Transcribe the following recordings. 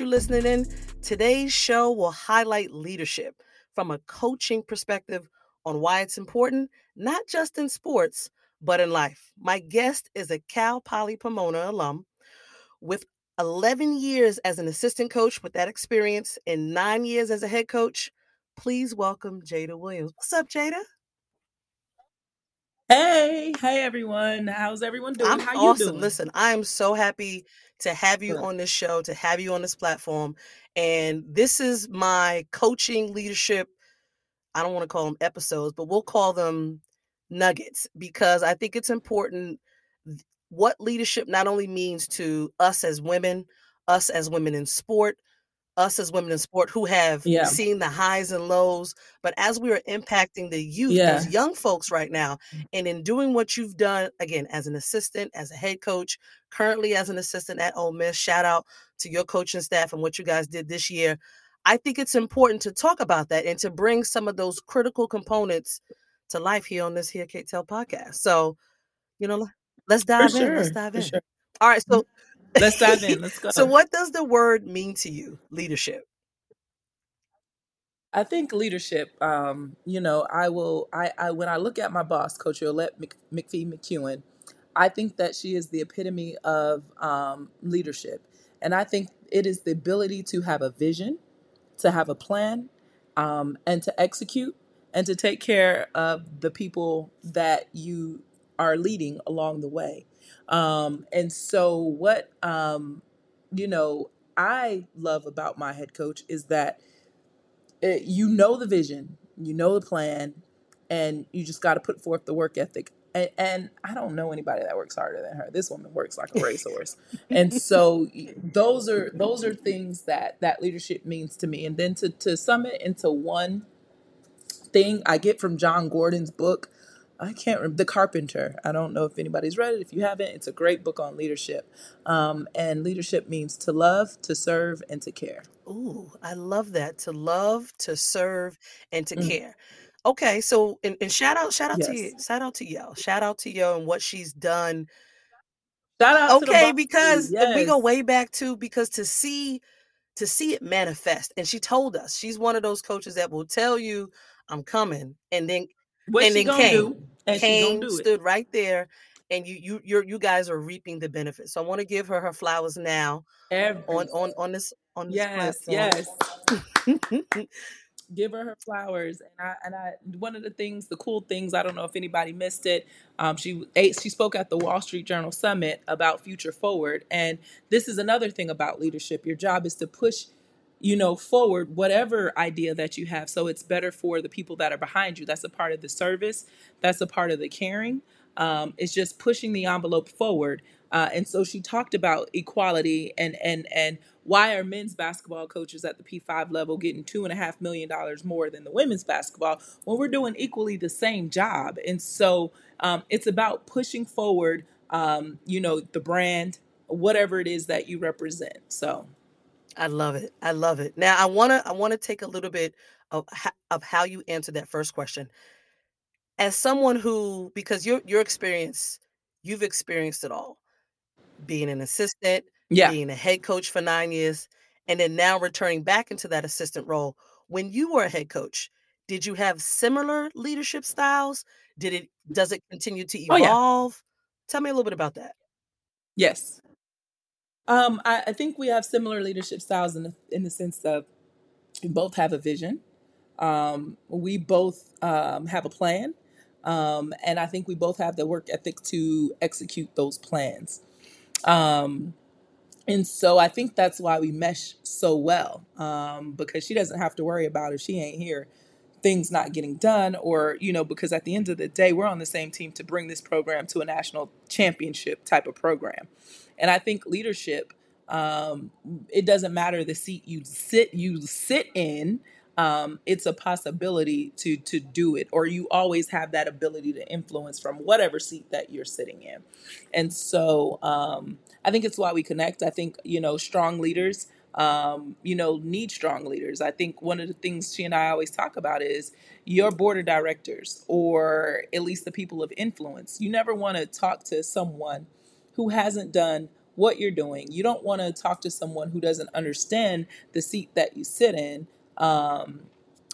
you listening in. Today's show will highlight leadership from a coaching perspective on why it's important, not just in sports, but in life. My guest is a Cal Poly Pomona alum with 11 years as an assistant coach with that experience and nine years as a head coach. Please welcome Jaida Williams. What's up, Jaida? Hey, hey everyone. How's everyone doing? I'm How you doing? Listen, I am so happy to have you on this show, to have you on this platform. And this is my coaching leadership. I don't want to call them episodes, but we'll call them nuggets because I think it's important what leadership not only means to us as women, us as women in sport, us as women in sport who have Yeah. seen the highs and lows, but as we are impacting the youth, Yeah. those young folks right now, and in doing what you've done, again, as an assistant, as a head coach, currently as an assistant at Ole Miss, shout out to your coaching staff and what you guys did this year. I think it's important to talk about that and to bring some of those critical components to life here on this here Kate Tell podcast. So, you know, let's For dive in. Let's dive For in. sure. All right. Mm-hmm. So Let's dive in. Let's go. so what does the word mean to you, leadership? I think leadership, um, you know, I will I, I when I look at my boss, Coach Yolett Mc, McPhee-McCuin, I think that she is the epitome of um, leadership. And I think it is the ability to have a vision, to have a plan, um, and to execute and to take care of the people that you are leading along the way. Um, and so, what um, you know, I love about my head coach is that it, you know the vision, you know the plan, and you just got to put forth the work ethic. And, and I don't know anybody that works harder than her. This woman works like a racehorse, and so those are those are things that that leadership means to me. And then to to sum it into one thing I get from Jon Gordon's book. I can't remember The Carpenter. I don't know if anybody's read it. If you haven't, it's a great book on leadership. Um, and leadership means to love, to serve, and to care. Ooh, I love that. To love, to serve, and to Mm, care. Okay, so and, and shout out, shout out to you, shout out to Yo, shout out to Yo and what she's done. Shout out to Okay, because uh, we go way back too, because to see to see it manifest, and she told us she's one of those coaches that will tell you, "I'm coming," and then What and she then gonna came, do, and she gonna came, do it. stood right there, and you you you're, you guys are reaping the benefits. So I want to give her her flowers now on Every on on this on this yes, platform. yes. Give her her flowers, and I and I. One of the things, the cool things, I don't know if anybody missed it. Um, she ate, she spoke at the Wall Street Journal Summit about future forward, and this is another thing about leadership. Your job is to push you know, forward whatever idea that you have. So it's better for the people that are behind you. That's a part of the service. That's a part of the caring. Um, it's just pushing the envelope forward. Uh, and so she talked about equality and and and why are men's basketball coaches at the P5 level getting two and a half million dollars more than the women's basketball when we're doing equally the same job. And so um, it's about pushing forward, um, you know, the brand, whatever it is that you represent. So. I love it. I love it. Now I want to I want to take a little bit of of how you answered that first question. As someone who because your your experience, you've experienced it all. Being an assistant, Yeah. being a head coach for 9 years, and then now returning back into that assistant role. When you were a head coach, did you have similar leadership styles? Did it does it continue to Oh yeah. evolve? Tell me a little bit about that. Yes. Um, I, I think we have similar leadership styles in the in the sense of we both have a vision. Um, we both um, have a plan, um, and I think we both have the work ethic to execute those plans. Um, and so I think that's why we mesh so well um, because she doesn't have to worry about if she ain't here, things not getting done, or, you know, because at the end of the day, we're on the same team to bring this program to a national championship type of program. And I think leadership, um, it doesn't matter the seat you sit you sit in. Um, it's a possibility to to do it, or you always have that ability to influence from whatever seat that you're sitting in. And so um, I think it's why we connect. I think you know strong leaders, um, you know, need strong leaders. I think one of the things she and I always talk about is your board of directors, or at least the people of influence. You never want to talk to someone who hasn't done what you're doing. You don't want to talk to someone who doesn't understand the seat that you sit in. Um,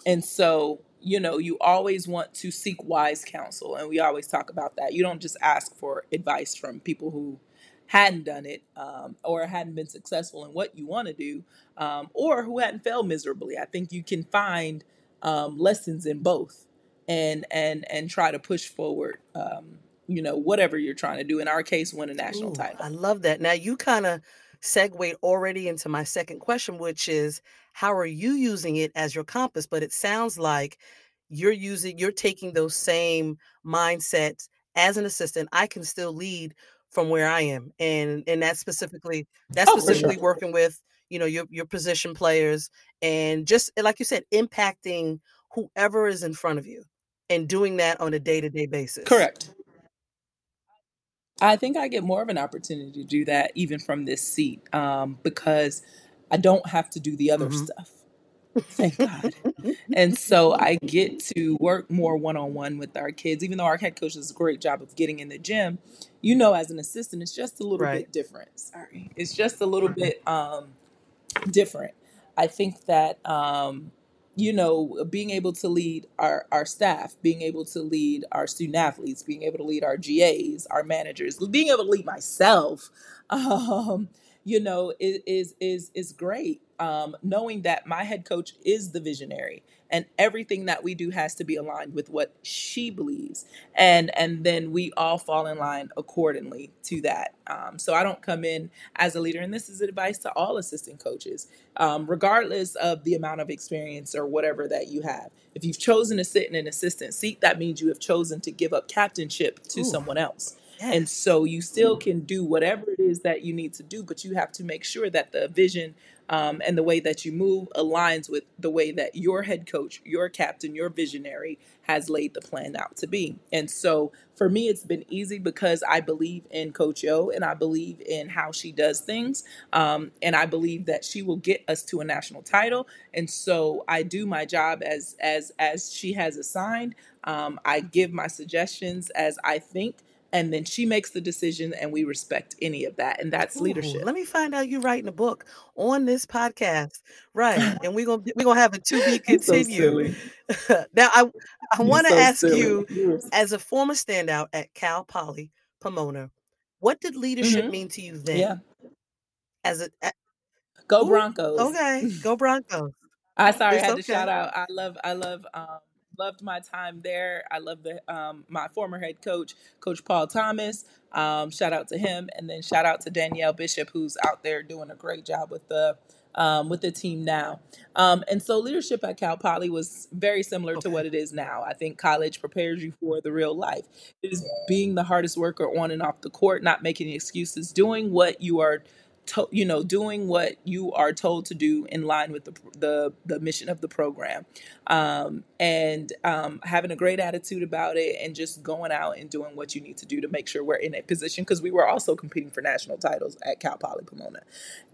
and so, you know, you always want to seek wise counsel. And we always talk about that. You don't just ask for advice from people who hadn't done it um, or hadn't been successful in what you want to do um, or who hadn't failed miserably. I think you can find um, lessons in both and and and try to push forward um, you know whatever you're trying to do in our case win a national Ooh, title I love that. Now you kind of segued already into my second question, which is how are you using it as your compass? But it sounds like you're using, you're taking those same mindsets as an assistant. I can still lead from where I am, and and that's specifically that's oh for sure specifically working with you know your your position players and just like you said, impacting whoever is in front of you and doing that on a day to day basis. correct I think I get more of an opportunity to do that even from this seat um, because I don't have to do the other hmm stuff. Thank God. And so I get to work more one on one with our kids, even though our head coach does a great job of getting in the gym. You know, as an assistant, it's just a little Right. bit different. Sorry. It's just a little bit um, different. I think that um, you know, being able to lead our our staff, being able to lead our student athletes, being able to lead our GAs, our managers, being able to lead myself, um, you know, is is is is great. Um, knowing that my head coach is the visionary and everything that we do has to be aligned with what she believes. And and then we all fall in line accordingly to that. Um, so i don't come in as a leader and this is advice to all assistant coaches um, regardless of the amount of experience or whatever that you have. If you've chosen to sit in an assistant seat that means you have chosen to give up captainship to Ooh, someone else. And so you still can do whatever it is that you need to do but you have to make sure that the vision um, and the way that you move aligns with the way that your head coach, your captain, your visionary has laid the plan out to be. And so for me, it's been easy because I believe in Coach Yo and I believe in how she does things. Um, and I believe that she will get us to a national title. And so I do my job as as as she has assigned. Um, I give my suggestions as I think and then she makes the decision and we respect any of that and that's Ooh, leadership let me find out you writing a book on this podcast, right? And we're gonna we're gonna have a to be You're so now, I I want to so ask silly. you, as a former standout at Cal Poly Pomona, what did leadership hmm mean to you Yeah. then? As a, Go ooh, Broncos. okay, go Broncos. I sorry, I It's had to shout out. I love, I love, um, loved my time there. I love the um, my former head coach, Coach Paul Thomas. Um, shout out to him, and then shout out to Danielle Bishop, who's out there doing a great job with the um, with the team now. Um, and so, leadership at Cal Poly was very similar to what it is now. I think college prepares you for the real life. It is being the hardest worker on and off the court, not making excuses, doing what you are to, you know doing what you are told to do in line with the the, the mission of the program. Um, and um, having a great attitude about it and just going out and doing what you need to do to make sure we're in a position because we were also competing for national titles at cal poly pomona.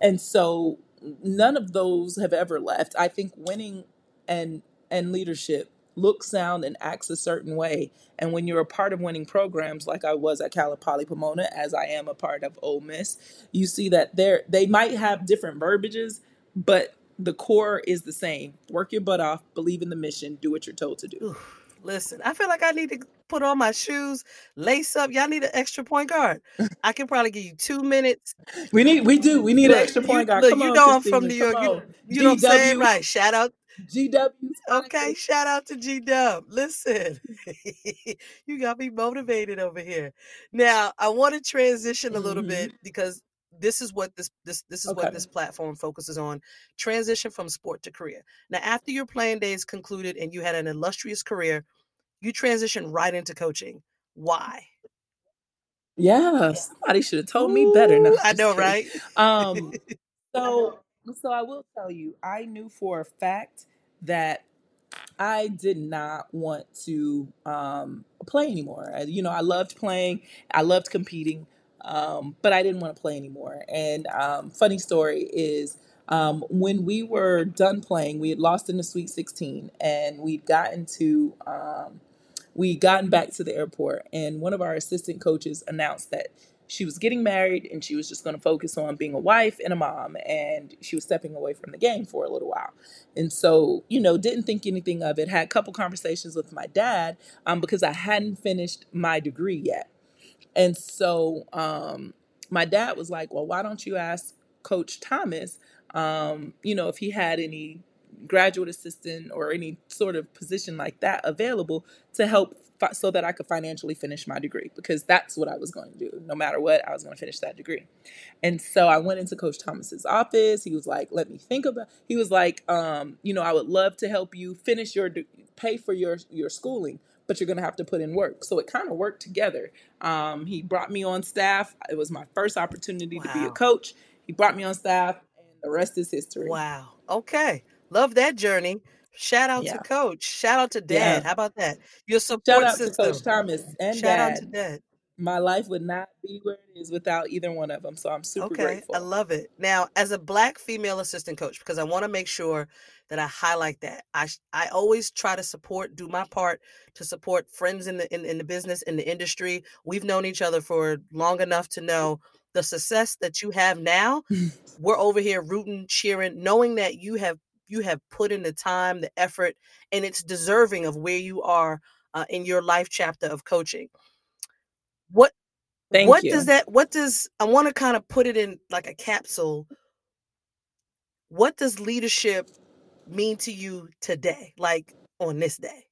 And so none of those have ever left. I think winning and and leadership look, sound, and acts a certain way. And when you're a part of winning programs, like I was at Cal Poly Pomona, as I am a part of Ole Miss, you see that they they might have different verbiages, but the core is the same. Work your butt off, believe in the mission, do what you're told to do. Listen, I feel like I need to put on my shoes, lace up. Y'all need an extra point guard. I can probably give you two minutes. We need, we do, we need Look, an extra point guard. look, Come you on, know I'm from Christina, New come York. You, you know what I'm saying, right? Shout out. GW's Okay, shout out to GW. Listen, you got me motivated over here. Now, I want to transition a little hmm bit because this is what this this this is Okay. what this platform focuses on. Transition from sport to career. Now, after your playing days concluded and you had an illustrious career, you transitioned right into coaching. Why? Yeah, somebody should have told me better. No, I know, kidding. right? Um, so so I will tell you, I knew for a fact that I did not want to um, play anymore. I, you know, I loved playing, I loved competing, um, but I didn't want to play anymore. And um, funny story is um, when we were done playing, we had lost in the Sweet 16, and we'd gotten to um, we gotten back to the airport, and one of our assistant coaches announced that she was getting married and she was just going to focus on being a wife and a mom and she was stepping away from the game for a little while. And so you know didn't think anything of it. Had a couple conversations with my dad um, because i hadn't finished my degree yet. And so um, my dad was like well why don't you ask coach thomas um, you know if he had any graduate assistant or any sort of position like that available to help fi- so that I could financially finish my degree because that's what I was going to do. No matter what, I was going to finish that degree. And so I went into Coach Thomas's office. He was like, "Let me think about." He was like, um, "You know, I would love to help you finish your de- pay for your your schooling." But you're gonna have to put in work. So it kind of worked together. Um, he brought me on staff. It was my first opportunity to be a coach. He brought me on staff, and the rest is history. Wow. Okay. Love that journey. Shout out to coach. Shout out to yeah. dad. How about that? Your Shout support out to Coach. Thomas and Shout out to Dad. dad. My life would not be where it is without either one of them. So I'm super Okay, I love it. Now, as a black female assistant coach, because I want to make sure that I highlight that, I I always try to support, do my part to support friends in the in, in the business in the industry. We've known each other for long enough to know the success that you have now. We're over here rooting, cheering, knowing that you have you have put in the time, the effort, and it's deserving of where you are uh, in your life chapter of coaching. What Thank what does that what does i want to kind of put it in like a capsule. What does leadership mean to you today like on this day?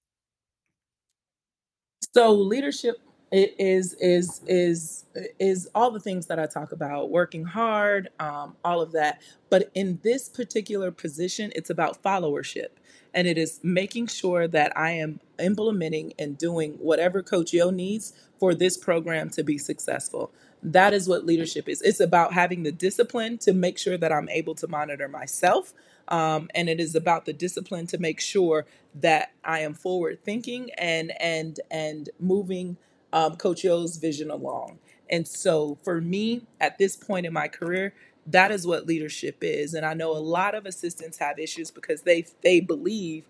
So leadership i- is is is is all the things that I talk about, working hard, um, all of that. But in this particular position, it's about followership, and it is making sure that I am implementing and doing whatever Coach Yo needs for this program to be successful. That is what leadership is. It's about having the discipline to make sure that I'm able to monitor myself. Um, and it is about the discipline to make sure that I am forward thinking and and and moving um, Coach Yo's vision along. And so for me, at this point in my career, that is what leadership is. And I know a lot of assistants have issues because they they believe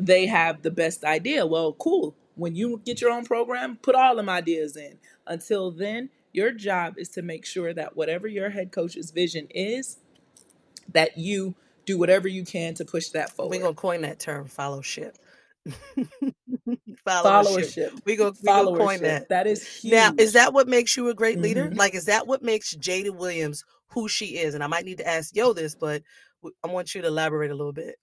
they have the best idea. Well, cool. When you get your own program, put all them ideas in. Until then, your job is to make sure that whatever your head coach's vision is, that you do whatever you can to push that forward. we're gonna coin that term fellowship followership. We go we coin Followership. that. That is now is that what makes you a great leader? Hmm like is that what makes Jaida Williams who she is? And i might need to ask yo this but I want you to elaborate a little bit.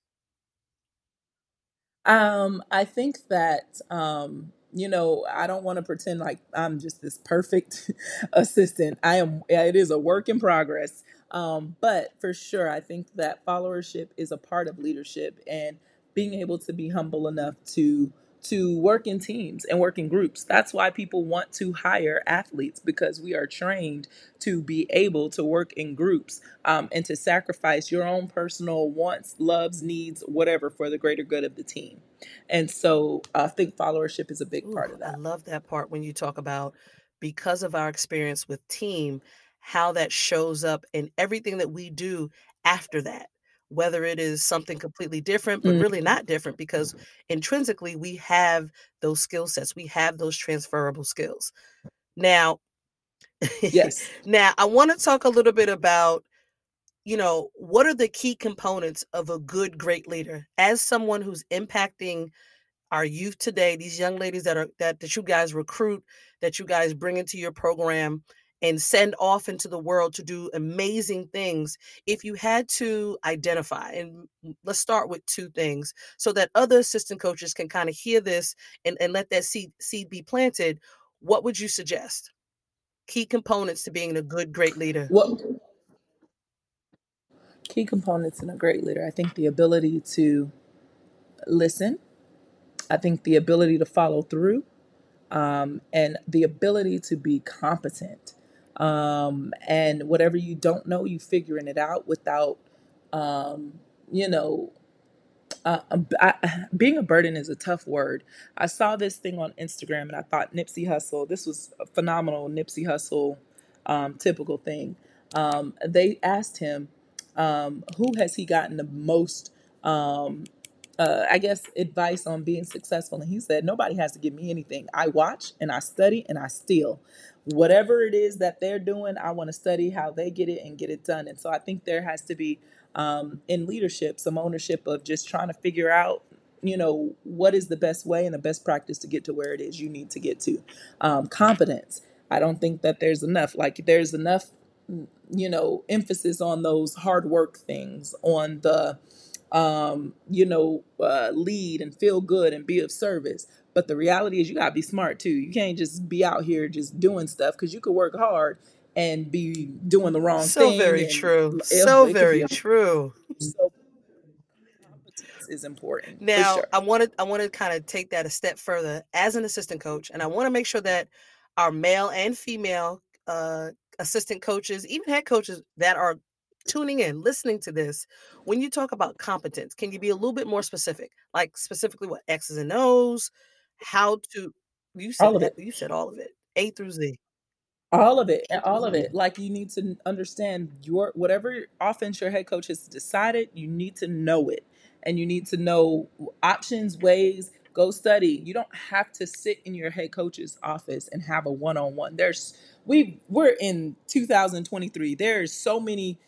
Um, I think that um, you know, I don't want to pretend like I'm just this perfect assistant. I am it is a work in progress. Um, but for sure, I think that followership is a part of leadership and being able to be humble enough to to work in teams and work in groups. That's why people want to hire athletes because we are trained to be able to work in groups um, and to sacrifice your own personal wants, loves, needs, whatever for the greater good of the team. And so I think followership is a big Ooh, part of that. I love that part when you talk about because of our experience with team, how that shows up in everything that we do after that. Whether it is something completely different, but Mm, really not different, because intrinsically we have those skill sets, we have those transferable skills. Now, yes. now I want to talk a little bit about, you know, what are the key components of a good, great leader? As someone who's impacting our youth today, these young ladies that are that that you guys recruit, that you guys bring into your program and send off into the world to do amazing things. If you had to identify, and let's start with two things so that other assistant coaches can kind of hear this and, and let that seed seed be planted, what would you suggest? Key components to being a good, great leader. What key components in a great leader? I think the ability to listen. I think the ability to follow through. um, and the ability to be competent. Um, and whatever you don't know, you figuring it out without, um, you know, uh, um, I, being a burden is a tough word. I saw this thing on Instagram and I thought Nipsey Hussle, this was a phenomenal Nipsey Hussle um, typical thing. Um, they asked him, um, who has he gotten the most um, uh, I guess, advice on being successful. And he said, Nobody has to give me anything. I watch and I study and I steal. Whatever it is that they're doing, I want to study how they get it and get it done. And so I think there has to be, um, in leadership, some ownership of just trying to figure out you know what is the best way and the best practice to get to where it is you need to get to um, competence i don't think that there's enough like there's enough you know emphasis on those hard work things on the um, you know, uh, lead and feel good and be of service. But the reality is, you gotta be smart too. You can't just be out here just doing stuff because you could work hard and be doing the wrong thing. so thing. very and true. it- So it could very be- true. So competence is important. for Now, sure. I wanted I want to kind of take that a step further as an assistant coach, and I want to make sure that our male and female uh, assistant coaches, even head coaches that are tuning in, listening to this, when you talk about competence, can you be a little bit more specific? Like specifically what X's and O's, how to you said All of it. you said all of it, A through Z. All of it, all of it. Mm-hmm. Like you need to understand your whatever offense your head coach has decided. You need to know it, and you need to know options, ways. Go study. You don't have to sit in your head coach's office and have a one on one. There's we we're in 2023. There's so many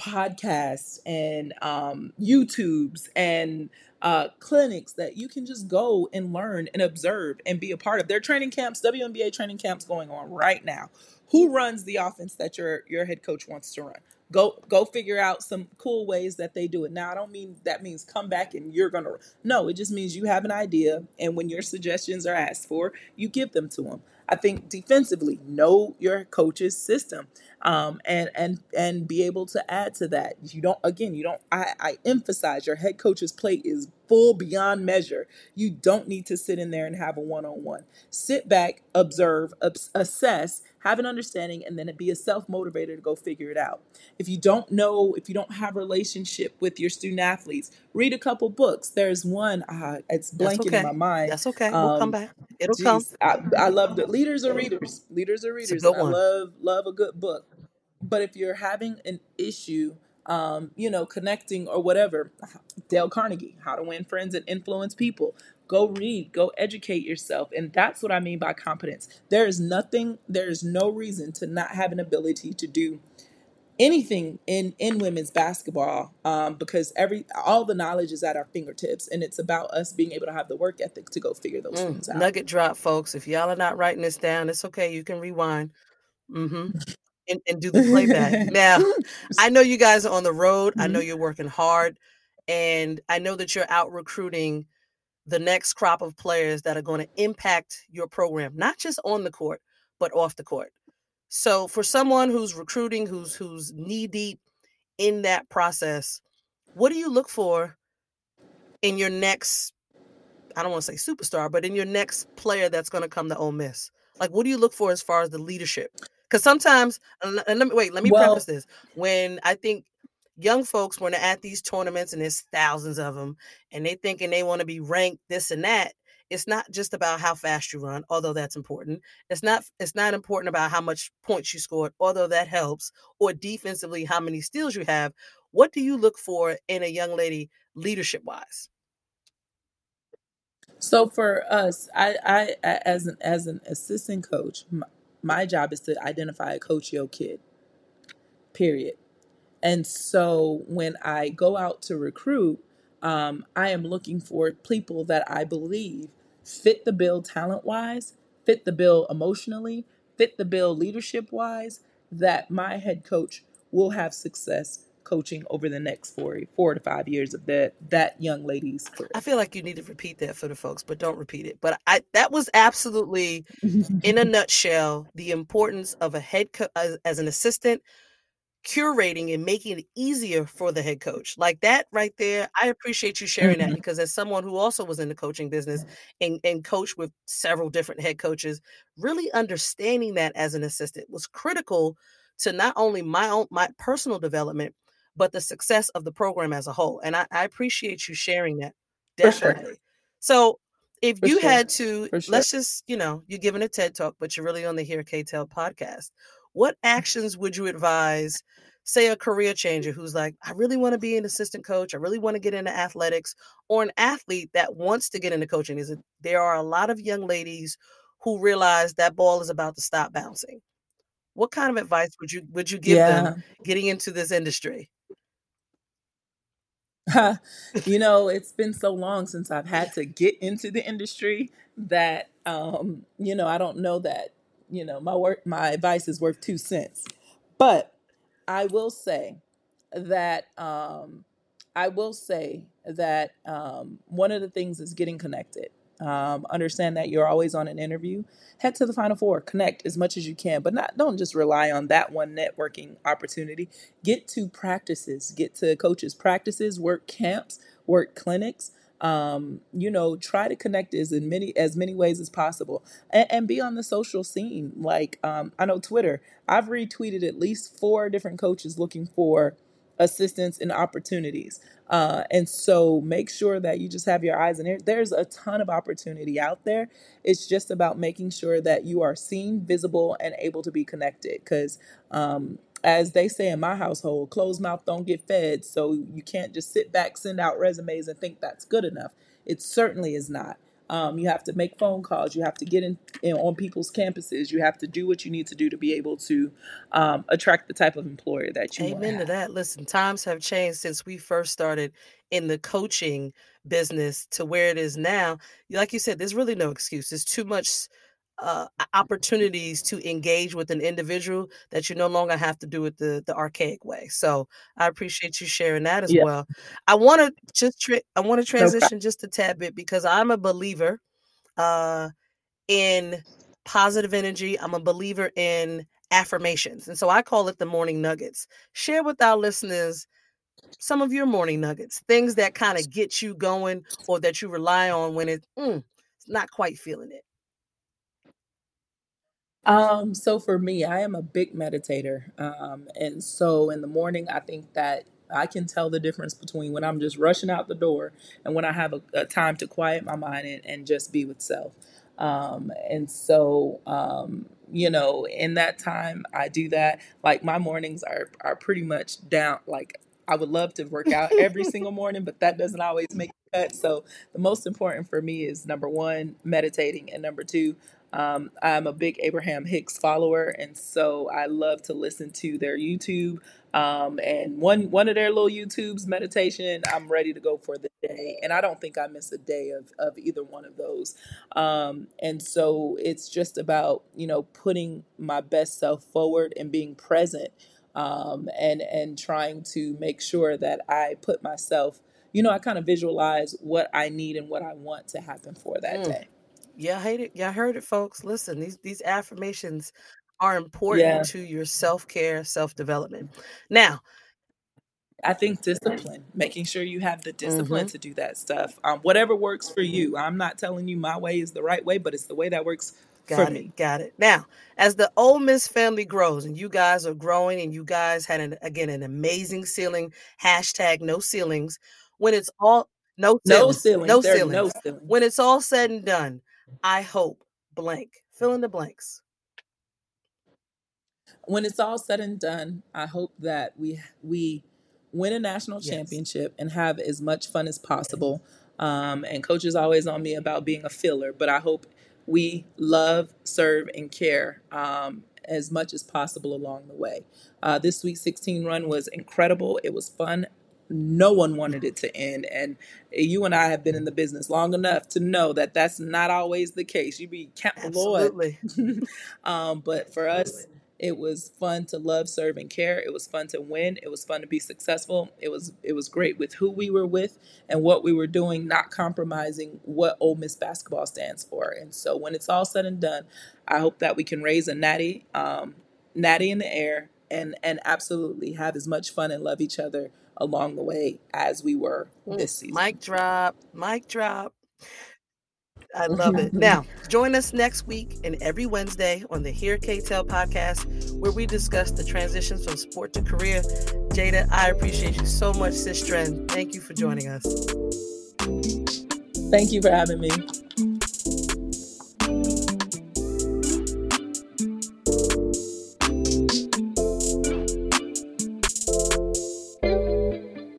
podcasts and um, YouTubes and uh, clinics that you can just go and learn and observe and be a part of. There are training camps, WNBA training camps going on right now. Who runs the offense that your your head coach wants to run? Go go figure out some cool ways that they do it. Now I don't mean that means come back and you're gonna. No, it just means you have an idea, and when your suggestions are asked for, you give them to them. I think defensively, know your coach's system um, and and and be able to add to that. You don't again. You don't. I, I emphasize your head coach's plate is full beyond measure. You don't need to sit in there and have a one on one. Sit back, observe, obs- assess, have an understanding, and then be a self motivator to go figure it out. If you don't know, if you don't have a relationship with your student athletes, read a couple books. There's one. Uh, it's blanking okay. in my mind. That's okay. we'll come Um, back. It'll come. I, I love the leaders are readers. Leaders are readers. I love love a good book. But if you're having an issue, um, you know, connecting or whatever, Dale Carnegie, How to Win Friends and Influence People. Go read, go educate yourself. And that's what I mean by competence. There is nothing, there is no reason to not have an ability to do anything in in women's basketball um, because every all the knowledge is at our fingertips and it's about us being able to have the work ethic to go figure those Mm, things out nugget drop, folks. If y'all are not writing this down, it's okay. You can rewind. Mm-hmm. And, and do the playback. now, I know you guys are on the road. I know Mhm. you're working hard. And I know that you're out recruiting the next crop of players that are going to impact your program, not just on the court, but off the court. So for someone who's recruiting, who's who's knee deep in that process, what do you look for in your next I don't want to say superstar, but in your next player that's going to come to Ole Miss? Like, what do you look for as far as the leadership? Because sometimes, and let me wait, let me Well- preface this. When I think young folks, when they're at these tournaments and there's thousands of them, and they thinking they want to be ranked this and that, it's not just about how fast you run, although that's important. It's not. It's not important about how much points you scored, although that helps, or defensively how many steals you have. What do you look for in a young lady, leadership wise? So for us, i i as an as an assistant coach, my, my job is to identify a coach your kid. Period. And so when I go out to recruit, um, I am looking for people that I believe fit the bill talent wise, fit the bill emotionally, fit the bill leadership wise, that my head coach will have success coaching over the next four four to five years of that that young lady's career. I feel like you need to repeat that for the folks, but don't repeat it. But I that was absolutely in a nutshell the importance of a head co- as, as an assistant curating and making it easier for the head coach like that right there i appreciate you sharing that Mhm. because as someone who also was in the coaching business and, and coached with several different head coaches really understanding that as an assistant was critical to not only my own my personal development but the success of the program as a whole and i, I appreciate you sharing that For sure. definitely so if For you sure. had to For sure. let's just you know you're giving a ted talk but you're really on the here k tell podcast what actions would you advise say a career changer who's like, I really want to be an assistant coach, I really want to get into athletics, or an athlete that wants to get into coaching, is there are a lot of young ladies who realize that ball is about to stop bouncing. What kind of advice would you would you give Yeah. them getting into this industry? you know, it's been so long since I've had to get into the industry that um, you know, I don't know that, you know, my work my advice is worth two cents. But I will say that um I will say that um one of the things is getting connected. Um, understand that you're always on an interview. Head to the Final Four, connect as much as you can, but not don't just rely on that one networking opportunity. Get to practices, get to coaches' practices, work camps, work clinics. Um, you know, try to connect as in many as many ways as possible, and, and be on the social scene. Like um, I know Twitter. I've retweeted at least four different coaches looking for assistance and opportunities. Uh, and so make sure that you just have your eyes in there. There's a ton of opportunity out there. It's just about making sure that you are seen, visible, and able to be connected. Because, um, as they say in my household, closed mouth don't get fed. So you can't just sit back, send out resumes, and think that's good enough. It certainly is not. Um, you have to make phone calls. You have to get in, in on people's campuses. You have to do what you need to do to be able to um, attract the type of employer that you Amen to have. that. Listen, times have changed since we first started in the coaching business to where it is now. Like you said, there's really no excuse. There's too much uh, opportunities to engage with an individual that you no longer have to do it the the archaic way. So I appreciate you sharing that as Yeah, well. I want to just tra- I want to transition just a tad bit because I'm a believer uh, in positive energy. I'm a believer in affirmations. And so I call it the morning nuggets. Share with our listeners some of your morning nuggets, things that kind of get you going or that you rely on when it, mm, it's not quite feeling it. Um, so for me, I am a big meditator. Um, and so in the morning, I think that I can tell the difference between when I'm just rushing out the door and when I have a, a time to quiet my mind and, and just be with self. Um, and so, um, you know, in that time, I do that. Like my mornings are are pretty much down. Like I would love to work out every single morning, but that doesn't always make the cut. So the most important for me is number one, meditating, and number two, um, I'm a big Abraham Hicks follower, and so I love to listen to their YouTube. Um, and one one of their little YouTubes meditation, I'm ready to go for the day, and I don't think I miss a day of of either one of those. Um, and so it's just about you know putting my best self forward and being present, um, and and trying to make sure that I put myself, you know, I kind of visualize what I need and what I want to happen for that Mm. day. Yeah, I hate it. Yeah, I heard it, folks. Listen, these these affirmations are important Yeah. to your self care, self development. Now, I think discipline, making sure you have the discipline mhm, to do that stuff. Um, whatever works for you. I'm not telling you my way is the right way, but it's the way that works got it, me. got it. Now, as the Ole Miss family grows and you guys are growing and you guys had an again an amazing ceiling, hashtag no ceilings. When it's all no No ceilings, no are ceilings. no ceilings. When it's all said and done, I hope blank. Fill in the blanks. when it's all said and done, I hope that we we win a national Yes. championship and have as much fun as possible. Um, and coach is always on me about being a filler, but I hope we love, serve, and care um, as much as possible along the way. Uh, this Sweet 16 run was incredible. It was fun. No one wanted it to end, and you and I have been in the business long enough to know that that's not always the case. You be count the Lord, Absolutely. um, but for us, it was fun to love, serve, and care. It was fun to win. It was fun to be successful. It was it was great with who we were with and what we were doing, not compromising what Ole Miss basketball stands for. And so, when it's all said and done, I hope that we can raise a natty, um, natty in the air, and and absolutely have as much fun and love each other along the way as we were Mm, this season. Mic drop, mic drop. I love it. Now, join us next week and every Wednesday on the Hear K Tell podcast, where we discuss the transitions from sport to career. Jaida, I appreciate you so much, Sis Trend. Thank you for joining us. Thank you for having me.